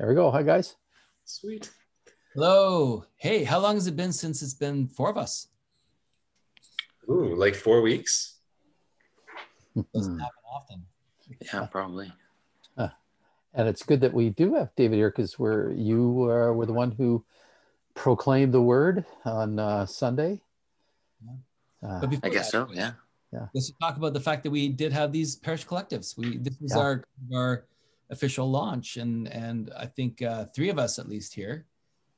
There we go. Hi, guys. Sweet. Hello. Hey, how long has it been since it's been four of us? Ooh, like four weeks. Doesn't happen often. Yeah, probably. And it's good that we do have David here because we're you uh, were the one who proclaimed the word on uh, Sunday. Uh, But I guess that, so. Yeah. Yeah. Let's talk about the fact that we did have these parish collectives. We this was Yeah. our our official launch, and and I think uh, three of us at least here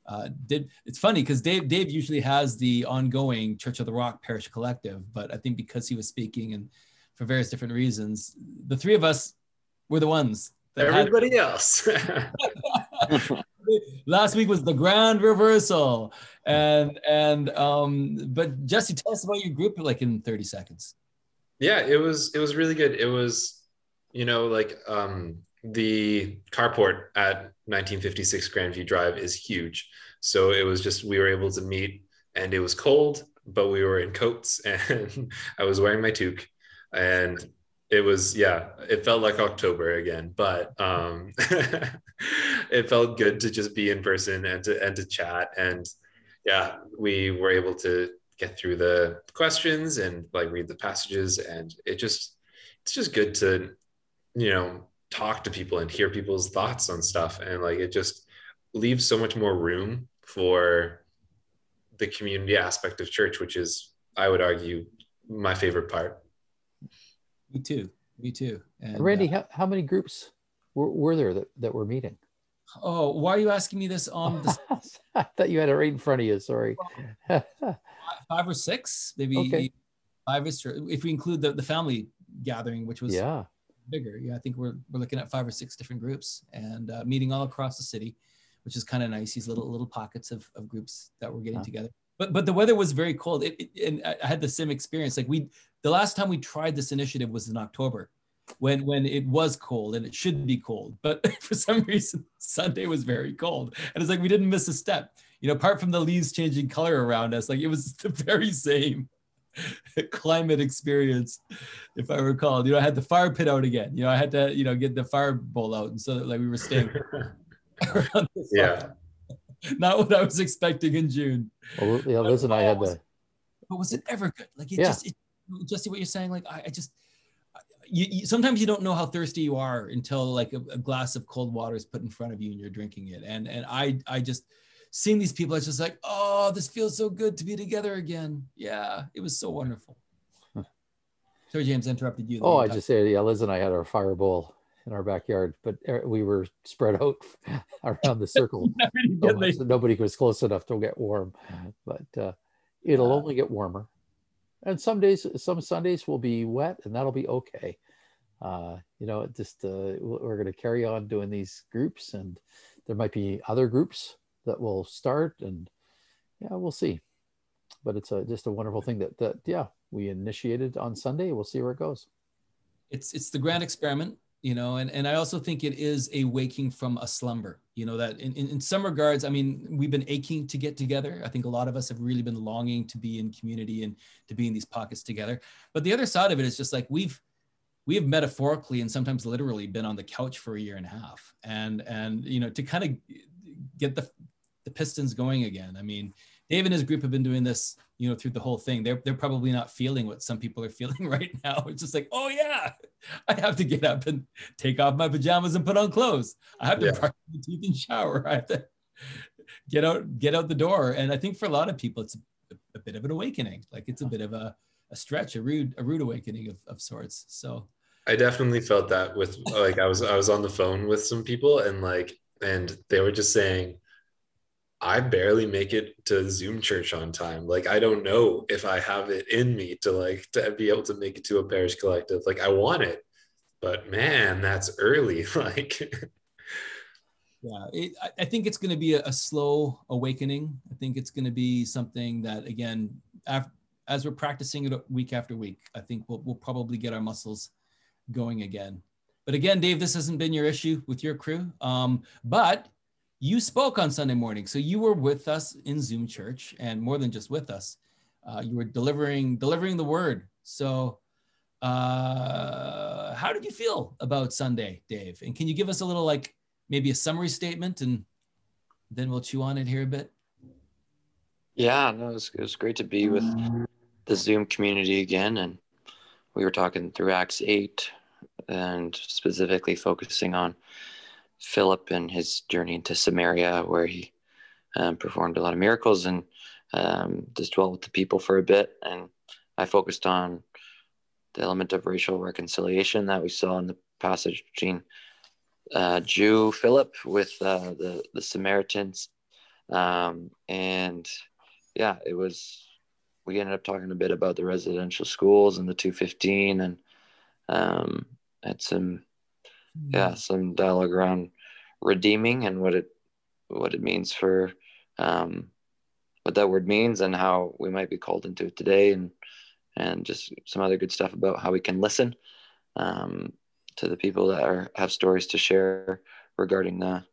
uh, did. It's funny because Dave Dave usually has the ongoing Church of the Rock Parish Collective, but I think because he was speaking and for various different reasons, the three of us were the ones. that had- Everybody else. last week was the grand reversal and and um but jesse tell us about your group like in 30 seconds yeah, it was it was really good. It was, you know, like um the carport at 1956 Grandview Drive is huge. So it was just we were able to meet and it was cold, but we were in coats and I was wearing my toque and it was yeah, it felt like October again, but um it felt good to just be in person and to and to chat and yeah, we were able to get through the questions and like read the passages and it just it's just good to you know talk to people and hear people's thoughts on stuff and like it just leaves so much more room for the community aspect of church which is i would argue my favorite part me too me too and Randy, uh, how, how many groups were, were there that, that were meeting? oh why are you asking me this on the I thought you had it right in front of you. Sorry. five or six maybe Okay. five or six if we include the, the family gathering which was yeah. Bigger. Yeah i think we're, we're looking at five or six different groups and uh, meeting all across the city which is kind of nice these little little pockets of, of groups that we're getting together. But but the weather was very cold. It, it- and I- i had the same experience. Like we the last time we tried this initiative was in october when when it was cold and it should be cold but for some reason sunday was very cold. And it's like we didn't miss a step. You know apart from the leaves changing color around us like it was the very same climate experience if i recall you know i had the fire pit out again you know i had to you know get the fire bowl out and so that like we were staying around the yeah not what i was expecting in june Well, yeah, Liz and I had the, but was it ever good? Like it Yeah. just, it, just what you're saying. Like I, I just, you, you, sometimes you don't know how thirsty you are until like a, a glass of cold water is put in front of you and you're drinking it. And and I, I just seeing these people, I was just like, oh, this feels so good to be together again. Yeah, it was so wonderful. Sorry, James, I interrupted you. oh, I just said, yeah, Liz and I had our fireball in our backyard, but uh, we were spread out around the circle. So much nobody was close enough to get warm, but uh, it'll only get warmer. And some days, some Sundays will be wet, and that'll be okay. Uh, you know, just uh, we're going to carry on doing these groups, and there might be other groups that will start, and yeah, we'll see. But it's a, just a wonderful thing that that yeah we initiated on Sunday. We'll see where it goes. it's it's the grand experiment you know and, and i also think it is a waking from a slumber you know that in, in, in some regards i mean we've been aching to get together i think a lot of us have really been longing to be in community and to be in these pockets together but the other side of it is just like we've we have metaphorically and sometimes literally been on the couch for a year and a half and and you know to kind of get the the pistons going again. I mean dave and his group have been doing this you know through the whole thing. They're, they're probably not feeling what some people are feeling right now. It's just like oh yeah i have to get up and take off my pajamas and put on clothes. I have to Yeah. brush my teeth and shower. I have to get out get out the door. And i think for a lot of people it's a, a bit of an awakening. Like it's a bit of a, a stretch a rude a rude awakening of, of sorts. So I definitely felt that with like I was I was on the phone with some people and like and they were just saying I barely make it to Zoom church on time. Like I don't know if I have it in me to like to be able to make it to a parish collective. Like I want it, but man, that's early. Like yeah it, I, think it's going to be a, a slow awakening i think it's going to be something that again as we're practicing it week after week i think we'll, we'll probably get our muscles going again but again dave this hasn't been your issue with your crew um, but you spoke on sunday morning. So you were with us in zoom church and more than just with us. Uh, you were delivering delivering the word. So uh, how did you feel about sunday dave? And can you give us a little like maybe a summary statement, and then we'll chew on it here a bit. Yeah, no, it was, it was great to be with the Zoom community again, and we were talking through Acts eight, and specifically focusing on Philip and his journey into Samaria, where he um, performed a lot of miracles and um, just dwelt with the people for a bit. And I focused on the element of racial reconciliation that we saw in the passage between uh, Jew Philip with uh, the the Samaritans, um, and yeah, it was. We ended up talking a bit about the residential schools and the 215, and um, had some yeah mm-hmm. some dialogue around redeeming and what it what it means for um, what that word means and how we might be called into it today and and just some other good stuff about how we can listen um, to the people that are have stories to share regarding the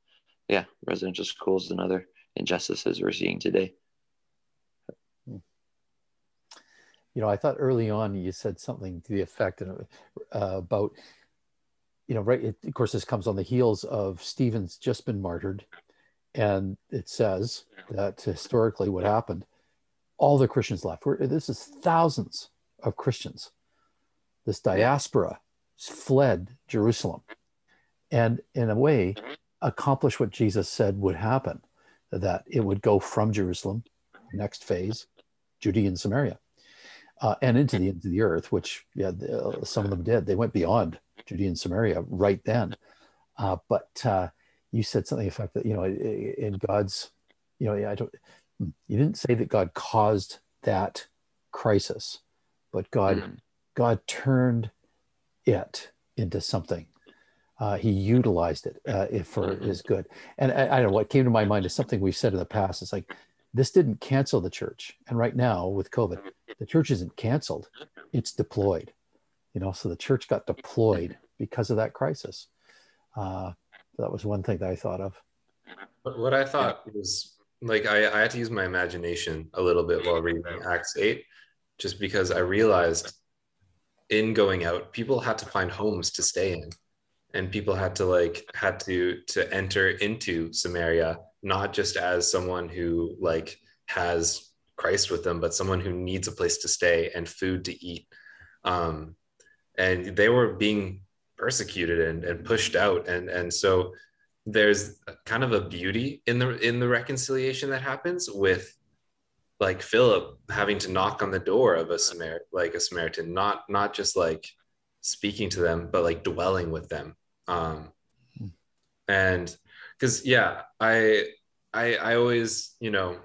yeah residential schools and other injustices we're seeing today. You know i thought early on you said something to the effect uh, about you know, right. It, of course, this comes on the heels of Stephen's just been martyred, and it says that historically, what happened, all the Christians left. We're, this is thousands of Christians. This diaspora fled Jerusalem, and in a way, accomplished what Jesus said would happen, that it would go from Jerusalem, next phase, Judea and Samaria, uh, and into the into the earth, which yeah, the, some of them did. They went beyond Judea and Samaria right then. Uh, but uh, you said something the fact that, you know, in God's, you know, I don't, you didn't say that God caused that crisis, but God, mm. God turned it into something. Uh, he utilized it uh, for mm-hmm. his good. And I, I, don't know what came to my mind is something we've said in the past. It's like, this didn't cancel the church. And right now with COVID, the church isn't canceled, it's deployed you know so the church got deployed because of that crisis. Uh, that was one thing that i thought of. But what i thought was like I, I had to use my imagination a little bit while reading acts 8 just because i realized in going out people had to find homes to stay in. And people had to like had to to enter into samaria not just as someone who like has christ with them but someone who needs a place to stay and food to eat. Um and they were being persecuted and, and pushed out and and so there's kind of a beauty in the in the reconciliation that happens with like Philip having to knock on the door of a Samaritan, like a Samaritan, not not just like speaking to them, but like dwelling with them. Um, and because yeah, I I I always you know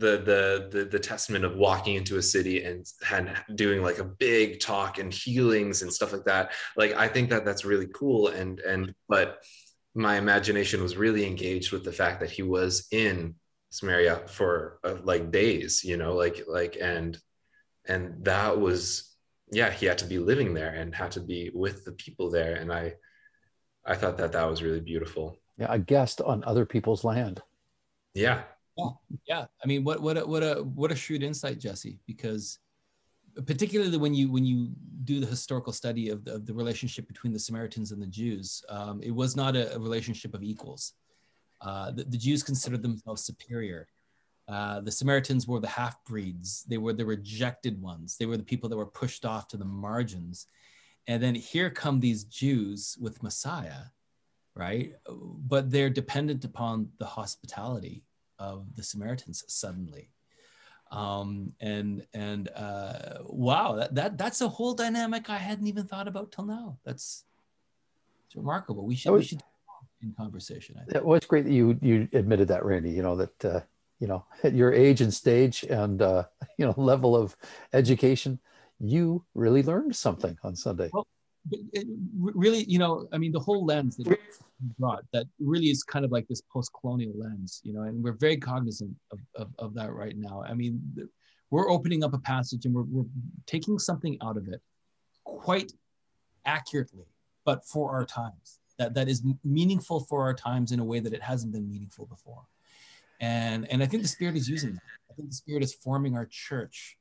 the the the testament of walking into a city and and doing like a big talk and healings and stuff like that. Like i think that that's really cool and and but my imagination was really engaged with the fact that he was in samaria for uh, like days you know like like and and that was yeah he had to be living there and had to be with the people there. And i i thought that that was really beautiful. Yeah a guest on other people's land. Yeah yeah. I mean, what what a, what a what a shrewd insight, Jesse. Because particularly when you when you do the historical study of the, of the relationship between the Samaritans and the Jews, um, it was not a, a relationship of equals. Uh, the, the, Jews considered themselves superior. Uh, the Samaritans were the half breeds. They were the rejected ones. They were the people that were pushed off to the margins. And then here come these Jews with Messiah, right? But they're dependent upon the hospitality of the Samaritans suddenly. Um, and and uh, wow, that, that that's a whole dynamic I hadn't even thought about till now. That's it's remarkable. We should was, we should in conversation. I think. It was great that you you admitted that, Randy. You know that uh, you know at your age and stage and uh, you know level of education, you really learned something on Sunday. Well, Uh, really, you know, I mean, the whole lens that brought that really is kind of like this post-colonial lens, you know, and we're very cognizant of, of, of that right now. I mean, we're opening up a passage and we're, we're taking something out of it quite accurately, but for our times that, that is meaningful for our times in a way that it hasn't been meaningful before. And, and I think the spirit is using that. I think the spirit is forming our church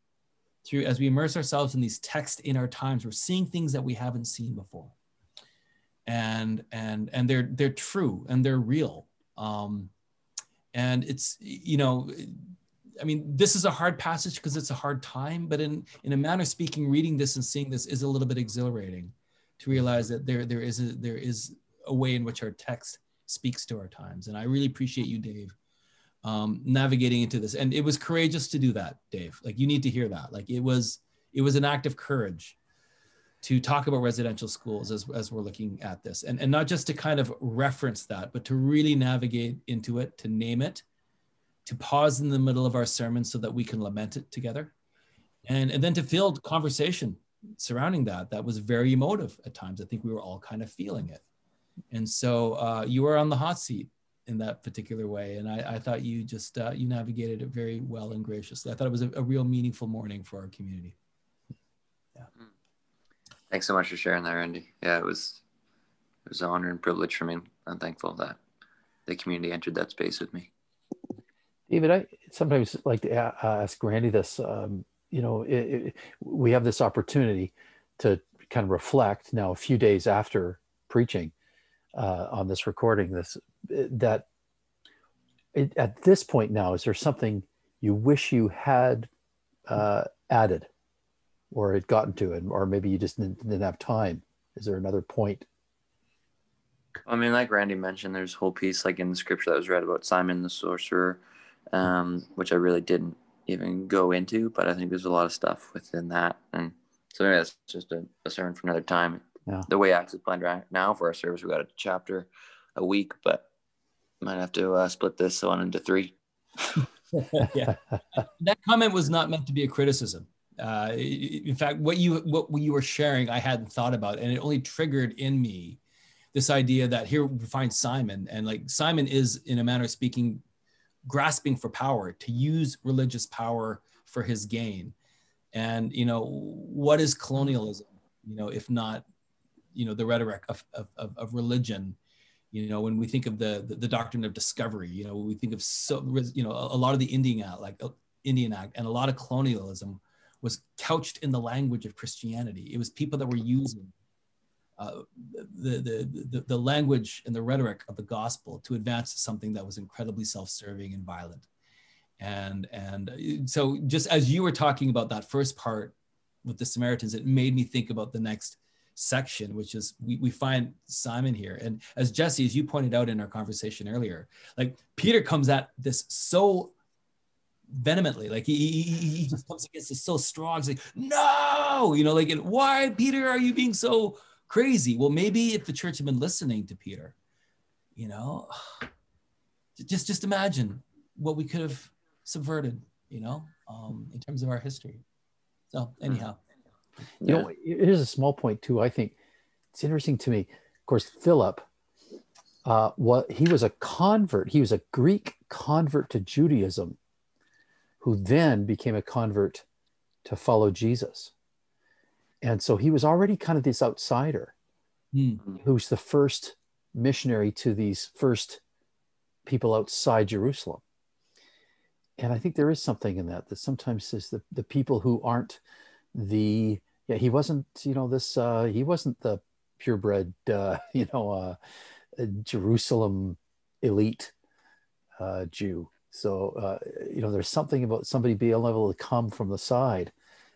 through as we immerse ourselves in these texts in our times, we're seeing things that we haven't seen before. And and and they're they're true and they're real um, and it's you know i mean this is a hard passage because it's a hard time but in in a manner speaking reading this and seeing this is a little bit exhilarating to realize that there there is a there is a way in which our text speaks to our times and i really appreciate you dave um, navigating into this. And it was courageous to do that dave. Like you need to hear that. Like it was it was an act of courage to talk about residential schools as, as we're looking at this. And, and not just to kind of reference that but to really navigate into it to name it to pause in the middle of our sermon so that we can lament it together. And, and then to field conversation surrounding that that was very emotive at times. I think we were all kind of feeling it. And so uh, you were on the hot seat in that particular way and i, I thought you just uh, you navigated it very well and graciously i thought it was a, a real meaningful morning for our community yeah Thanks so much for sharing that, Randy. Yeah, it was it was an honor and privilege for me. I'm thankful that the community entered that space with me. David, I sometimes like to ask Randy this. Um, you know, it, it, we have this opportunity to kind of reflect now, a few days after preaching uh, on this recording. This that it, at this point now, is there something you wish you had uh, added or had gotten to it, or maybe you just didn't, didn't have time? Is there another point? I mean, like Randy mentioned, there's a whole piece like in the scripture that was read about Simon the sorcerer, um, which I really didn't even go into, but I think there's a lot of stuff within that. And so maybe that's just a, a sermon for another time. Yeah. The way Acts is planned right now for our service, we got a chapter a week, but might have to uh, split this one into three. yeah, that comment was not meant to be a criticism. Uh, in fact, what you what you were sharing, I hadn't thought about, and it only triggered in me this idea that here we find Simon, and like Simon is, in a manner of speaking, grasping for power to use religious power for his gain. And you know, what is colonialism? You know, if not, you know, the rhetoric of of, of religion. You know, when we think of the, the, the doctrine of discovery, you know, we think of so you know a, a lot of the Indian Act, like uh, Indian Act, and a lot of colonialism was couched in the language of Christianity. It was people that were using uh, the, the, the, the, language and the rhetoric of the gospel to advance something that was incredibly self-serving and violent. And, and uh, so just as you were talking about that first part with the Samaritans, it made me think about the next section, which is we, we find Simon here. And as Jesse, as you pointed out in our conversation earlier, like Peter comes at this so vehemently. Like he, he, he just comes against it so strong. Like, no, you know, like, and why, Peter, are you being so crazy? Well, maybe if the church had been listening to Peter, you know, just just imagine what we could have subverted, you know, um, in terms of our history. So anyhow, you know, here's a small point too. I think it's interesting to me. Of course, Philip, uh, what he was a convert. He was a Greek convert to Judaism who then became a convert to follow Jesus. And so he was already kind of this outsider mm. who's the first missionary to these first people outside Jerusalem. And I think there is something in that, that sometimes is the, the people who aren't the, yeah, he wasn't, you know, this, uh, he wasn't the purebred, uh, you know, uh, Jerusalem elite uh, Jew. So, uh, you know, there's something about somebody being able to come from the side.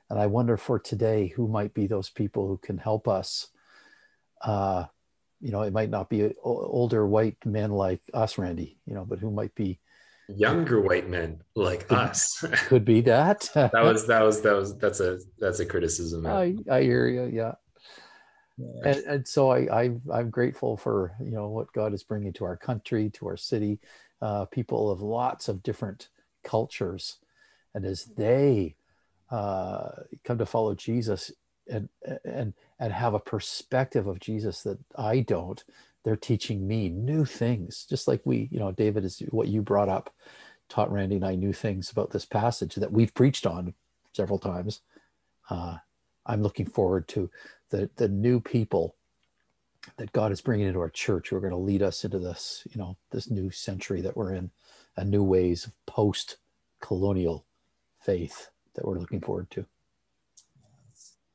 And I wonder for today who might be those people who can help us. Uh, you know, it might not be older white men like us, Randy, you know, but who might be younger white men like us. could be that. that was, that was, that was, that's a, that's a criticism. I, I hear you. Yeah. And, and, so I, I I'm grateful for you know what God is bringing to our country, to our city, uh, people of lots of different cultures. And as they uh, come to follow Jesus and, and, and have a perspective of Jesus that I don't, they're teaching me new things, just like we, you know, David is what you brought up, taught Randy and I new things about this passage that we've preached on several times. Uh, I'm looking forward to the, the new people that God is bringing into our church who are going to lead us into this, you know, this new century that we're in, and new ways of post-colonial faith that we're looking forward to.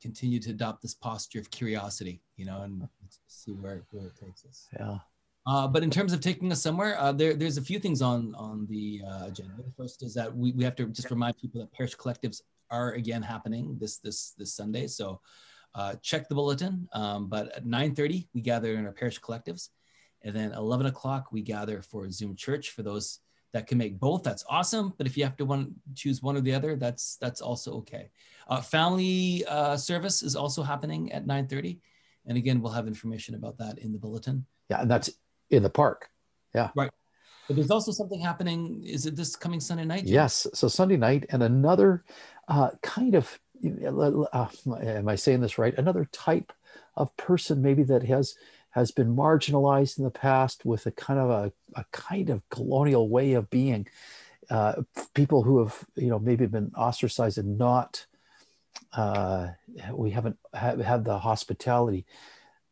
Continue to adopt this posture of curiosity, you know, and see where, where it takes us. Yeah. Uh, but in terms of taking us somewhere, uh, there, there's a few things on on the uh, agenda. The first is that we, we have to just remind people that parish collectives are again happening this this this Sunday. So uh, check the bulletin. Um, but at 9:30 we gather in our parish collectives, and then 11 o'clock we gather for Zoom church. For those that can make both, that's awesome. But if you have to one choose one or the other, that's that's also okay. Uh, family uh, service is also happening at 9:30, and again we'll have information about that in the bulletin. Yeah, and that's in the park. Yeah. Right. But there's also something happening. Is it this coming Sunday night? Jim? Yes. So Sunday night and another uh, kind of, uh, am I saying this right? Another type of person maybe that has has been marginalized in the past with a kind of a, a kind of colonial way of being. Uh, people who have you know maybe been ostracized and not uh, we haven't have, have the hospitality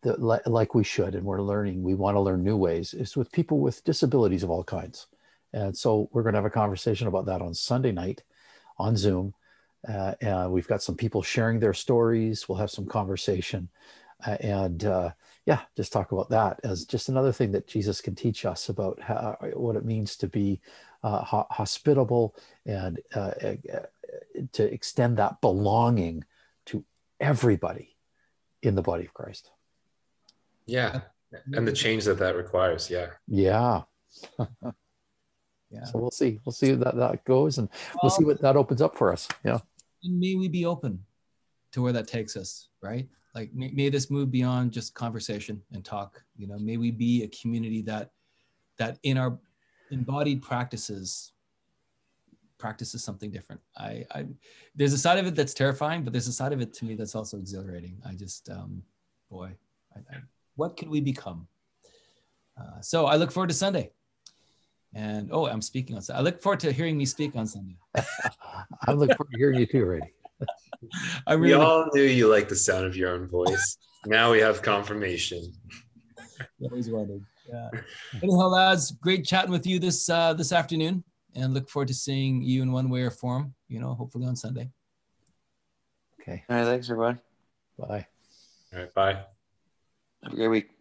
that like we should and we're learning we want to learn new ways. Is with people with disabilities of all kinds. And so we're going to have a conversation about that on sunday night on zoom. Uh, and we've got some people sharing their stories. We'll have some conversation and uh, yeah just talk about that as just another thing that jesus can teach us about how, what it means to be uh, ho- hospitable and uh, uh, to extend that belonging to everybody in the body of christ. Yeah. And the change that that requires. Yeah. Yeah. Yeah. So we'll see. We'll see that that goes and we'll see what that opens up for us. Yeah. and may we be open to where that takes us right like may, may this move beyond just conversation and talk you know may we be a community that that in our embodied practices practices something different i i there's a side of it that's terrifying but there's a side of it to me that's also exhilarating i just um boy I, I what could we become? Uh, so I look forward to Sunday. And oh, I'm speaking on Sunday. I look forward to hearing me speak on Sunday. I look forward to hearing you too, Randy. I really we all knew you like the sound of your own voice. now we have confirmation. Always wanted. Yeah. Anyhow, lads, great chatting with you this uh, this afternoon, and look forward to seeing you in one way or form. You know, hopefully on Sunday. Okay. All right. Thanks, everyone. Bye. All right. Bye. Have a great week.